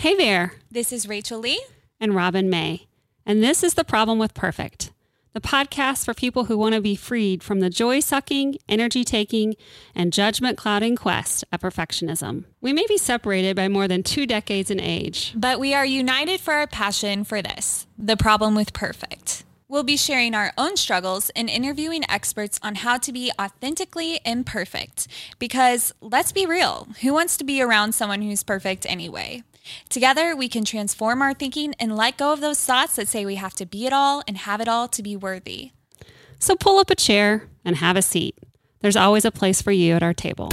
Hey there, This is Rachel Lee. and Robin May, and this is The Problem with Perfect, the podcast for people who want to be freed from the joy sucking, energy taking, and judgment clouding quest of perfectionism. We may be separated by more than two decades in age. But we are united for our passion for this the problem with perfect. We'll be sharing our own struggles and interviewing experts on how to be authentically imperfect. Because let's be real, who wants to be around someone who's perfect anyway? Together, we can transform our thinking and let go of those thoughts that say we have to be it all and have it all to be worthy. So pull up a chair and have a seat. There's always a place for you at our table.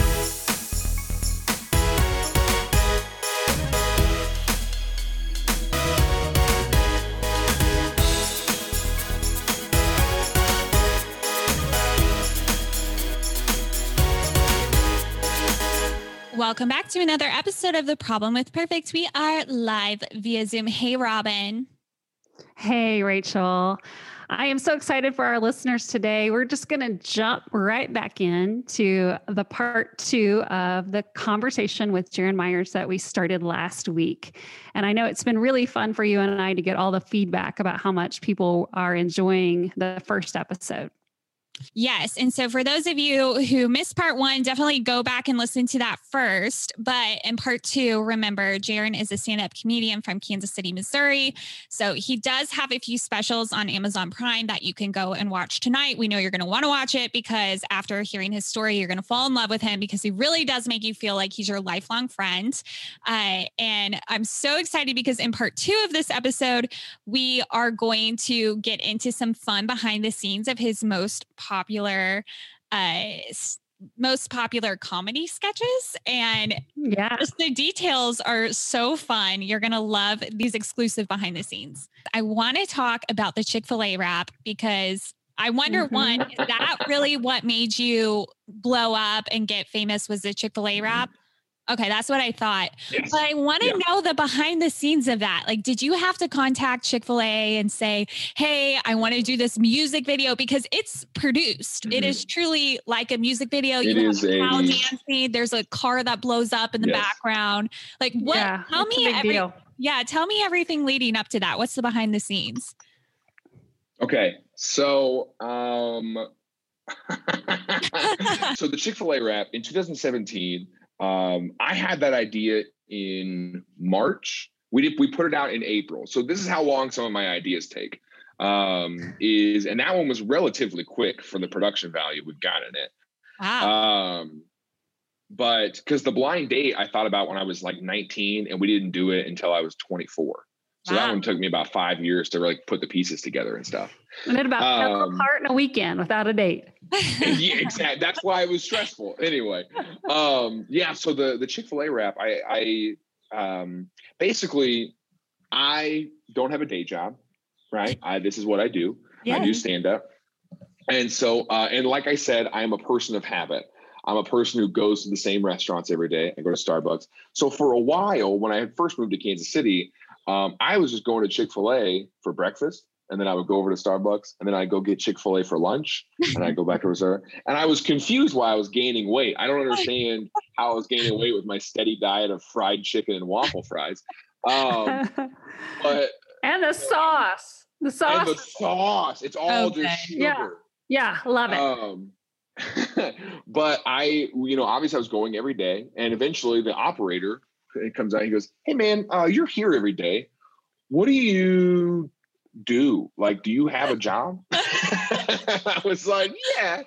Welcome back to another episode of The Problem with Perfect. We are live via Zoom. Hey, Robin. Hey, Rachel. I am so excited for our listeners today. We're just going to jump right back into the part two of the conversation with Jaron Myers that we started last week. And I know it's been really fun for you and I to get all the feedback about how much people are enjoying the first episode. Yes. And so for those of you who missed part one, definitely go back and listen to that first. But in part two, remember, Jaron is a stand up comedian from Kansas City, Missouri. So he does have a few specials on Amazon Prime that you can go and watch tonight. We know you're going to want to watch it because after hearing his story, you're going to fall in love with him because he really does make you feel like he's your lifelong friend. Uh, and I'm so excited because in part two of this episode, we are going to get into some fun behind the scenes of his most popular uh most popular comedy sketches and Yeah. just the details are so fun. You're going to love these exclusive behind the scenes. I want to talk about the Chick-fil-A rap because I wonder Mhm. one, is that really what made you blow up and get famous was the Chick-fil-A rap? Okay, that's what I thought. Yes. But I want to Yeah. know the behind the scenes of that. Like, did you have to contact Chick fil A and say, hey, I want to do this music video? Because it's produced. It Mhm. is truly like a music video. It you is have cow a- dancing. There's a car that blows up in the Yes. background. Like, what? yeah. tell me every- deal. Yeah, tell me everything leading up to that. What's the behind the scenes? Okay, so um, so the Chick Fil A rap in 2017, um, I had that idea in March. We did we put it out in April. So this is how long some of my ideas take. Um, is and that one was relatively quick for the production value we've got in it. Wow. Um, but because the blind date I thought about when I was like 19, and we didn't do it until I was 24. So that one took me about five years to like put the pieces together and stuff. And it about fell um, apart in a weekend without a date. yeah, exactly. That's why it was stressful. Anyway, um, yeah. So the the Chick Fil A rap, I, I um, basically, I don't have a day job, right? I this is what I do. I do stand up, and so uh, and like I said, I am a person of habit. I'm a person who goes to the same restaurants every day. I go to Starbucks. So for a while, when I first moved to Kansas City, um, I was just going to Chick Fil A for breakfast, and then I would go over to Starbucks, and then I would go get Chick Fil A for lunch, and I would go back to reserve. And I was confused why I was gaining weight. I don't understand how I was gaining weight with my steady diet of fried chicken and waffle fries. Um, but and the sauce. The sauce. the sauce, it's all Okay. just sugar. Yeah. yeah, love it. Um, but I, you know, obviously I was going every day, and eventually the operator it comes out. He goes, "Hey, man, uh, you're here every day. What do you do? Like, do you have a job?" I was like, "Yeah,"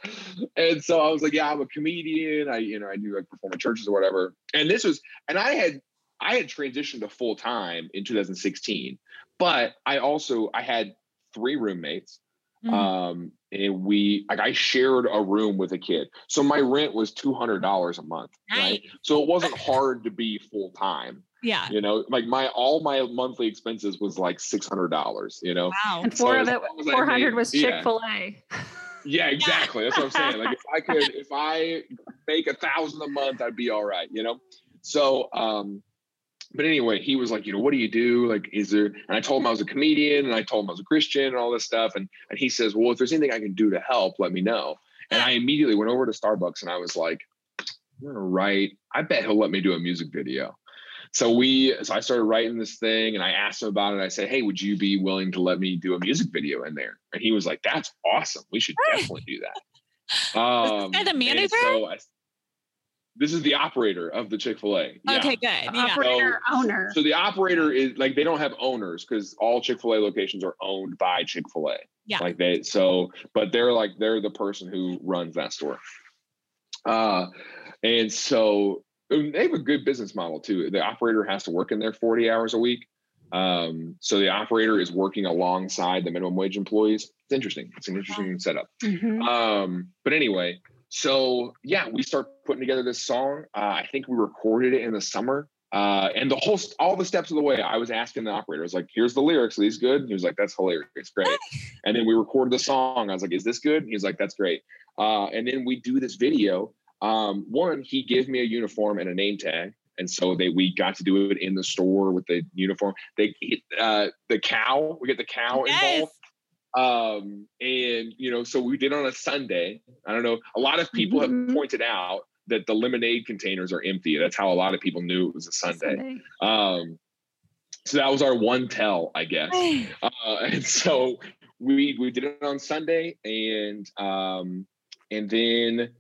and so I was like, "Yeah, I'm a comedian. I, you know, I do like perform in churches or whatever." And this was, and I had, I had transitioned to full time in 2016, but I also I had three roommates Mhm. um and we like i shared a room with a kid. So my rent was $200 a month right? So it wasn't hard to be full time yeah. you know? Like my all my monthly expenses was like $600 you know? Wow. and four so of it, long as I 400 was. Chick fil A. yeah. exactly. That's what i'm saying. Like if i could if i make a thousand a month i'd be all right you know? So um but anyway, he was like, you know, what do you do? Like, is there? And I told him I was a comedian, and I told him I was a Christian, and all this stuff. And and he says, well, if there's anything I can do to help, let me know. And I immediately went over to Starbucks, and I was like, I'm gonna write. I bet he'll let me do a music video. so we so I started writing this thing and I asked him about it. I said, Hey, would you be willing to let me do a music video in there? And he was like, That's awesome. We should definitely do that. Um the manager? So I, this is the operator of the Chick-fil-A. Yeah. Okay, good. Yeah. Operator so, owner. So the operator is like they don't have owners because all Chick-fil-A locations are owned by Chick-fil-A. Yeah. Like they so but they're like they're the person who runs that store. Uh and so they have a good business model too. The operator has to work in there 40 hours a week. Um, so the operator is working alongside the minimum wage employees. It's interesting. It's an interesting setup. Mm-hmm. Um, but anyway, so yeah, we start putting together this song. Uh, I think we recorded it in the summer. Uh, and the whole, all the steps of the way, I was asking the operator, I was like, here's the lyrics. Are these good? he was like, that's hilarious. Great. and then we recorded the song. I was like, is this good? He was like, that's great. Uh, and then we do this video um, one, he gave me a uniform and a name tag. And so they we got to do it in the store with the uniform. They uh, the cow, we get the cow yes. involved. Um, and you know, so we did on a Sunday. I don't know. A lot of people mm-hmm. have pointed out that the lemonade containers are empty. That's how a lot of people knew it was a Sunday. Sunday. Um, so that was our one tell, I guess. uh, and so we we did it on Sunday, and um, and then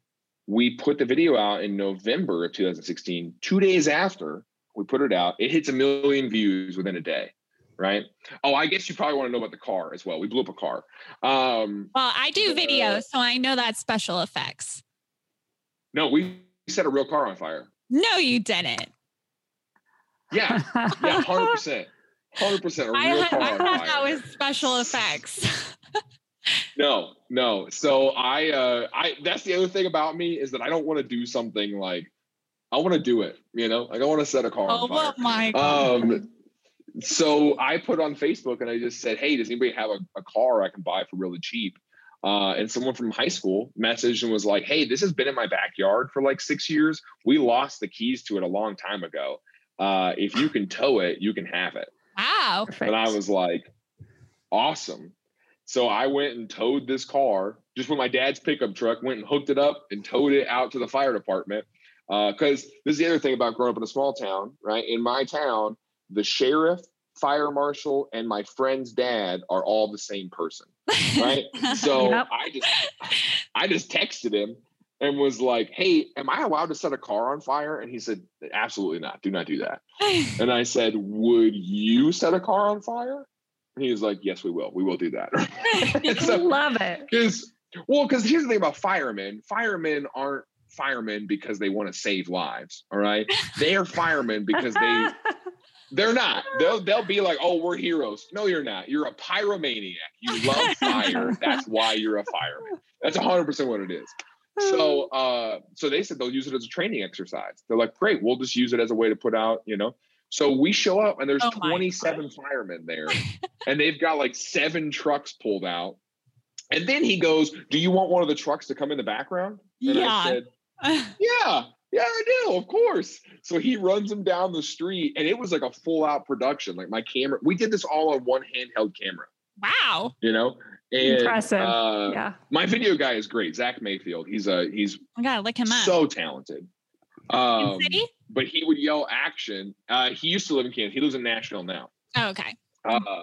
we put the video out in November of 2016. Two days after we put it out, it hits a million views within a day. Right. Oh, I guess you probably want to know about the car as well. We blew up a car. Um, well, I do videos, uh, so I know that special effects. No, we set a real car on fire. No, you didn't. Yeah, yeah, hundred percent, hundred percent. I, I thought that was special effects. no, no. So I, uh, I, that's the other thing about me is that I don't want to do something like, I want to do it, you know, like I want to set a car oh, on fire. my God. Um, so I put on Facebook and I just said, Hey, does anybody have a, a car I can buy for really cheap? Uh, and someone from high school messaged and was like, Hey, this has been in my backyard for like six years. We lost the keys to it a long time ago. Uh, if you can tow it, you can have it. Wow. And I was like, Awesome. So I went and towed this car just with my dad's pickup truck, went and hooked it up and towed it out to the fire department. Because uh, this is the other thing about growing up in a small town, right? In my town, the sheriff, fire marshal, and my friend's dad are all the same person, right? so yep. I just, I just texted him and was like, "Hey, am I allowed to set a car on fire?" And he said, "Absolutely not. Do not do that." and I said, "Would you set a car on fire?" And he was like, "Yes, we will. We will do that." so, Love it. Because well, because here's the thing about firemen: firemen aren't firemen because they want to save lives. All right, they are firemen because they. They're not. They'll they'll be like, "Oh, we're heroes." No, you're not. You're a pyromaniac. You love fire. That's why you're a fireman. That's 100 percent what it is. So, uh, so they said they'll use it as a training exercise. They're like, "Great, we'll just use it as a way to put out, you know, so we show up and there's oh 27 firemen there, and they've got like seven trucks pulled out. And then he goes, Do you want one of the trucks to come in the background? And yeah. I said, Yeah, yeah, I do, of course. So he runs him down the street, and it was like a full out production. Like my camera, we did this all on one handheld camera. Wow. You know, and, impressive. Uh, yeah. My video guy is great, Zach Mayfield. He's a he's I gotta look him up. So talented. Um, but he would yell action. Uh, he used to live in Kansas. He lives in Nashville now. Oh, okay. Uh,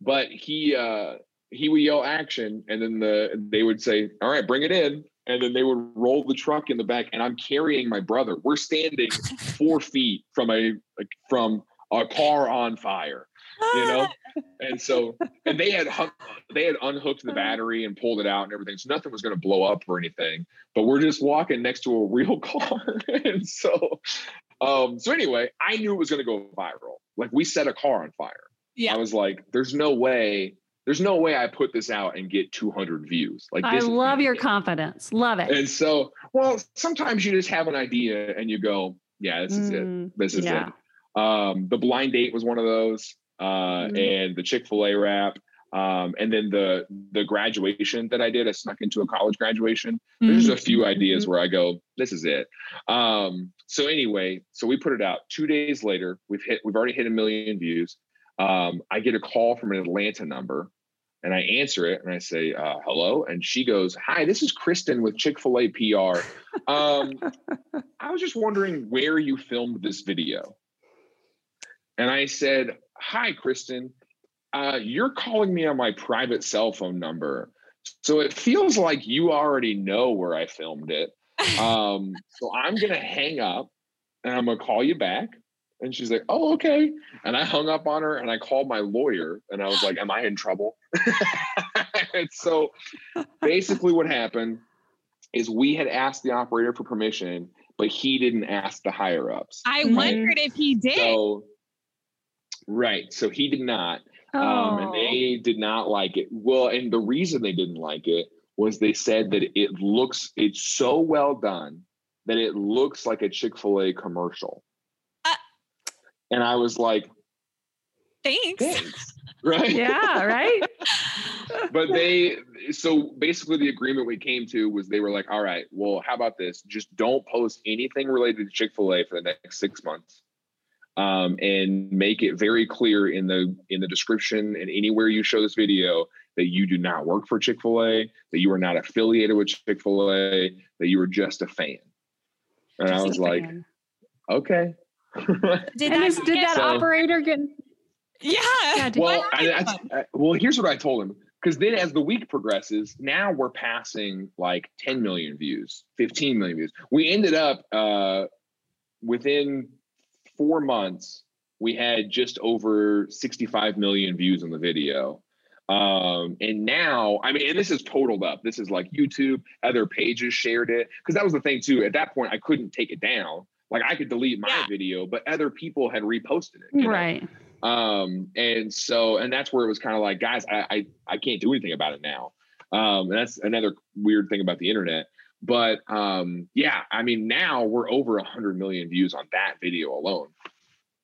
but he uh, he would yell action, and then the they would say, "All right, bring it in." And then they would roll the truck in the back, and I'm carrying my brother. We're standing four feet from a like, from a car on fire you know? And so and they had they had unhooked the battery and pulled it out and everything so nothing was going to blow up or anything but we're just walking next to a real car and so um so anyway i knew it was going to go viral. Like we set a car on fire. Yeah. i was like there's no way there's no way I put this out and get 200 views. Like I love your confidence. Love it. And so, well, sometimes you just have an idea and you go, yeah, this is mm, it. This is yeah. it. Um, the blind date was one of those uh, mm-hmm. and the Chick Fil A rap. Um, and then the the graduation that I did, I snuck into a college graduation. There's mm-hmm. a few ideas where I go, this is it. Um, so anyway, so we put it out. Two days later, we've hit we've already hit a million views. Um, I get a call from an Atlanta number, and I answer it and I say, uh, "Hello," and she goes, "Hi, this is Kristen with Chick Fil A PR. Um, I was just wondering where you filmed this video." And I said, Hi, Kristen. Uh, you're calling me on my private cell phone number. So it feels like you already know where I filmed it. Um, so I'm going to hang up and I'm going to call you back. And she's like, Oh, okay. And I hung up on her and I called my lawyer and I was like, Am I in trouble? and so basically, what happened is we had asked the operator for permission, but he didn't ask the higher ups. I wondered if he did. So, right. So he did not. Um, and Oh. they did not like it. Well, and the reason they didn't like it was they said that it looks, it's so well done that it looks like a Chick fil A commercial. And I was like, Thanks. thanks. Right. yeah, right? but they so basically the agreement we came to was they were like all right well how about this just don't post anything related to chick-fil-a for the next six months um, and make it very clear in the in the description and anywhere you show this video that you do not work for chick-fil-a that you are not affiliated with chick-fil-a that you are just a fan and i Just a was like fan. okay Did And that is, did that So- operator get? Yeah. Yeah, well, I. I, I- well, here's what I told him. Because then, as the week progresses, now we're passing like 10 million views, 15 million views. We ended up uh, within four months, we had just over 65 million views on the video. Um, and now, I mean, and this is totaled up. This is like YouTube, other pages shared it. Because that was the thing, too. At that point, I couldn't take it down. Like I could delete my Yeah. video, but other people had reposted it. you know? Right. um and so and that's where it was kind of like guys I, I i can't do anything about it now um and that's another weird thing about the internet but um yeah i mean now we're over a 100 million views on that video alone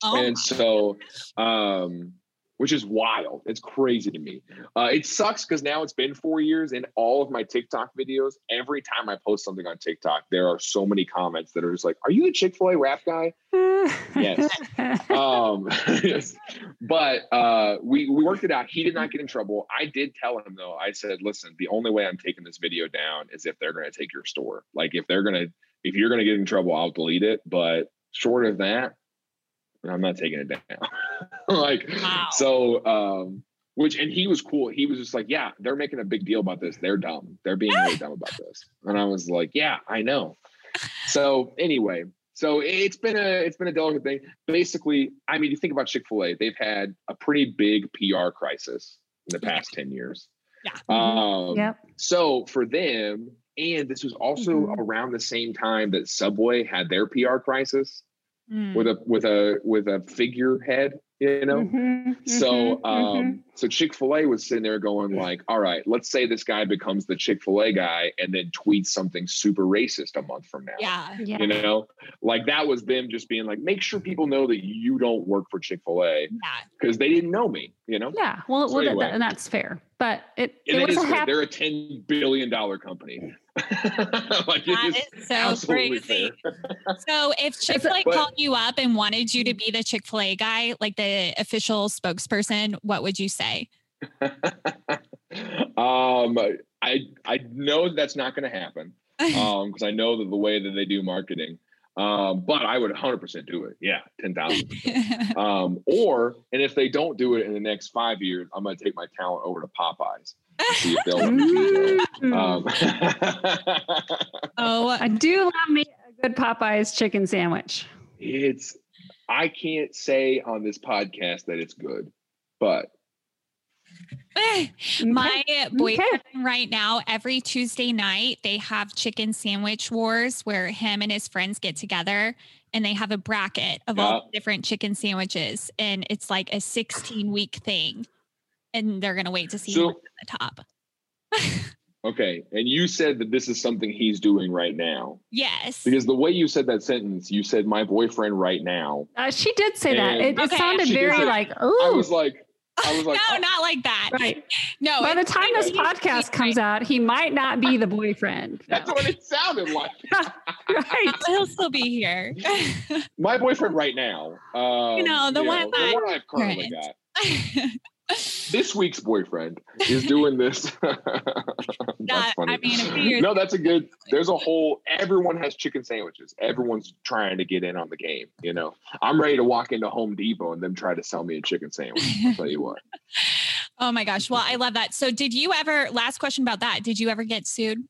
Oh, and so um which is wild. It's crazy to me. Uh it sucks because now it's been four years and all of my tiktok videos every time i post something on tiktok there are so many comments that are just like are you the chick-fil-a rap guy? Yes. um yes. but uh we we worked it out. He did not get in trouble. I did tell him though. I said listen the only way i'm taking this video down is if they're going to take your store. Like if they're going to if you're going to get in trouble i'll delete it. But short of that i'm not taking it down. Like Wow. so um which and he was cool. He was just like yeah they're making a big deal about this. They're dumb. They're being really dumb about this. And i was like yeah i know. So anyway so it's been a it's been a delicate thing. Basically i mean you think about chick-fil-a they've had a pretty big pr crisis in the past 10 years. Yeah. um yep. so for them and this was also Mhm. around the same time that subway had their pr crisis Mm. with a with a with a figurehead you know Mhm, so mhm, um so Chick-fil-A was sitting there going like, all right, let's say this guy becomes the Chick-fil-A guy and then tweets something super racist a month from now. yeah. yeah. You know, like that was them just being like, make sure people know that you don't work for Chick-fil-A Yeah. because they didn't know me, you know? Yeah. Well, So well, anyway. that- and that's fair. But it, And it it was is a fair. happy. They're a $10 billion company. like That it is is so crazy. So if Chick fil A called you up and wanted you to be the Chick fil A guy, like the official spokesperson, what would you say? um, I I know that's not going to happen. um because i know that the way that they do marketing um but i would 100% do it yeah 10000 um or and if they don't do it in the next five years i'm going to take my talent over to popeyes and see if they'll let me be there. Um oh, I do love me a good Popeyes chicken sandwich. it's i can't say on this podcast that it's good but my boyfriend right now, every Tuesday night, they have chicken sandwich wars where him and his friends get together and they have a bracket of all different chicken sandwiches. And it's like a 16 week thing. And they're going to wait to see So- who's at the top. okay and you said that this is something he's doing right now yes. because the way you said that sentence you said my boyfriend right now Uh, she did say that. And- It, it Okay. sounded She very say- like, oh, was i was like no, oh, not like that. right. No. By the it's time this podcast comes out, he might not be the boyfriend. that's what it sounded like right. He'll still be here. my boyfriend right now. Um, You know, the one the that- one I've currently Right. got. This week's boyfriend is doing this. That- I mean, no, that's a good. There's a whole. Everyone has chicken sandwiches. Everyone's trying to get in on the game. You know, I'm ready to walk into Home Depot and them try to sell me a chicken sandwich. I'll tell you what. Oh my gosh. Well, I love that. So, did you ever, last question about that, did you ever get sued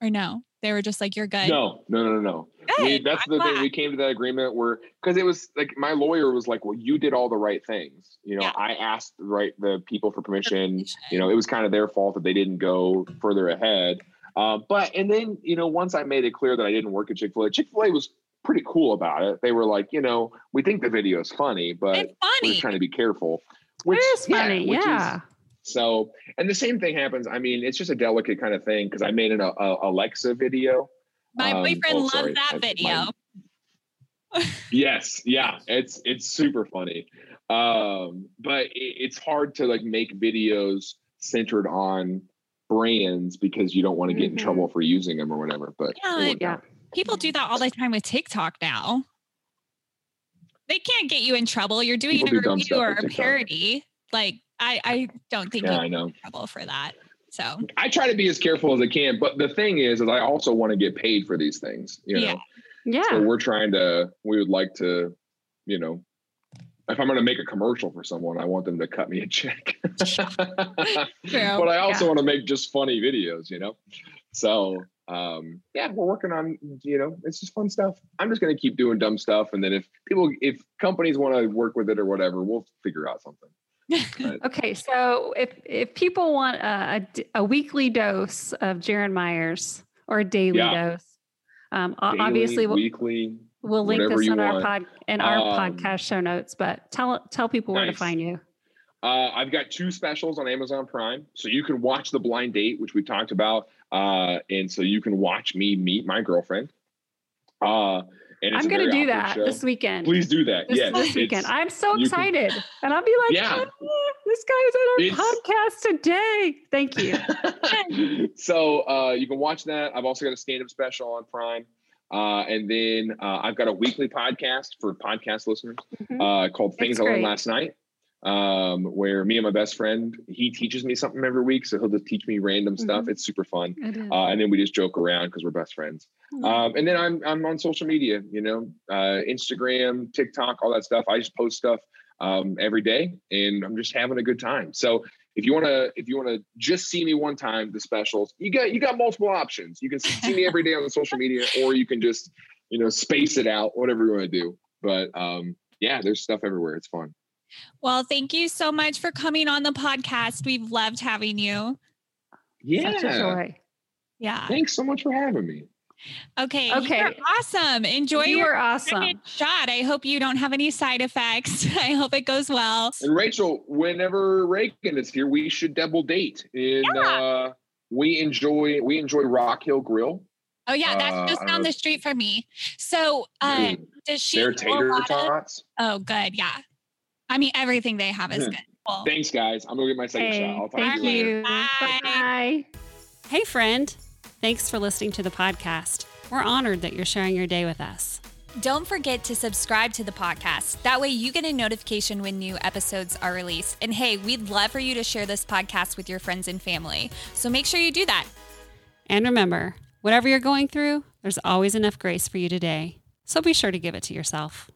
or no? They were just like, you're good. No, no, no, no, no. We, that's I'm the thing. We came to that agreement where because it was like my lawyer was like, "Well, you did all the right things. You know, Yeah. I asked right the people for permission. You know, it was kind of their fault that they didn't go further ahead. Uh, but and then you know, once I made it clear that I didn't work at Chick Fil A, Chick Fil A was pretty cool about it. They were like, you know, we think the video is funny, but it's we're just trying to be careful. Which, It is funny. which is- Yeah. So, and the same thing happens. I mean, it's just a delicate kind of thing because I made an a, a Alexa video. My um, boyfriend oh, loved sorry. that I- video. my- Yes, yeah, it's it's super funny. Um, but it, it's hard to like make videos centered on brands because you don't want to get in Mhm. trouble for using them or whatever. But Yeah, Yeah. People do that all the time with TikTok now. They can't get you in trouble. You're doing People a do review or a parody. Like, I, I don't think yeah, you I get know. in trouble for that. So, I try to be as careful as I can, but the thing is, is I also want to get paid for these things. You know, Yeah. so Yeah. we're trying to. We would like to, you know, if I'm going to make a commercial for someone, I want them to cut me a check. But I also Yeah. want to make just funny videos, you know. So um, yeah, we're working on, you know, it's just fun stuff. I'm just going to keep doing dumb stuff, and then if people, if companies want to work with it or whatever, we'll figure out something. Okay, so if if people want a a weekly dose of Jaron Myers or a daily Yeah. dose, um, Daily, obviously we'll, weekly. we'll link this in our want. pod in our Um, podcast show notes. But tell tell people where to find you. Uh, I've got two specials on Amazon Prime, so you can watch the blind date, which we talked about, uh, and so you can watch me meet my girlfriend. Uh, I'm going to do that show. this weekend. Please do that. This, yes, this weekend. I'm so you can- excited, and I'll be like, Yeah. "Ah, "This guy's on our podcast today." Thank you. so uh, you can watch that. I've also got a stand-up special on Prime. Uh, and then uh, I've got a weekly podcast for podcast listeners Mhm. uh, called Things I Learned. Last Night, um, where me and my best friend, he teaches me something every week. So he'll just teach me random stuff. Mhm. It's super fun. Uh, and then we just joke around because we're best friends. Mhm. Um, and then I'm I'm on social media, you know, uh, Instagram, TikTok, all that stuff. I just post stuff um, every day, and I'm just having a good time. So if you want to if you want to just see me one time, the specials, you got you got multiple options. You can see me every day on the social media, or you can just you know space it out, whatever you want to do. But um, yeah, there's stuff everywhere. It's fun. Well, thank you so much for coming on the podcast. We've loved having you. Yeah. Such a joy. Yeah. Thanks so much for having me. Okay. Okay. You're awesome. Enjoy you your were awesome. second shot. I hope you don't have any side effects. I hope it goes well. And Rachel, whenever Reagan is here, we should double date. And uh, we enjoy we enjoy Rock Hill Grill. Oh yeah, that's Uh, just I down the street from me. So uh, does she their tater tots. Oh, good. Yeah. I mean, everything they have is Hmm. good. Cool. Thanks, guys. I'm gonna get my second Hey, shot. I'll talk thank to you later. you. Bye. Bye. Hey, friend. Thanks for listening to the podcast. We're honored that you're sharing your day with us. Don't forget to subscribe to the podcast. That way, you get a notification when new episodes are released. And hey, we'd love for you to share this podcast with your friends and family. So make sure you do that. And remember, whatever you're going through, there's always enough grace for you today. So be sure to give it to yourself.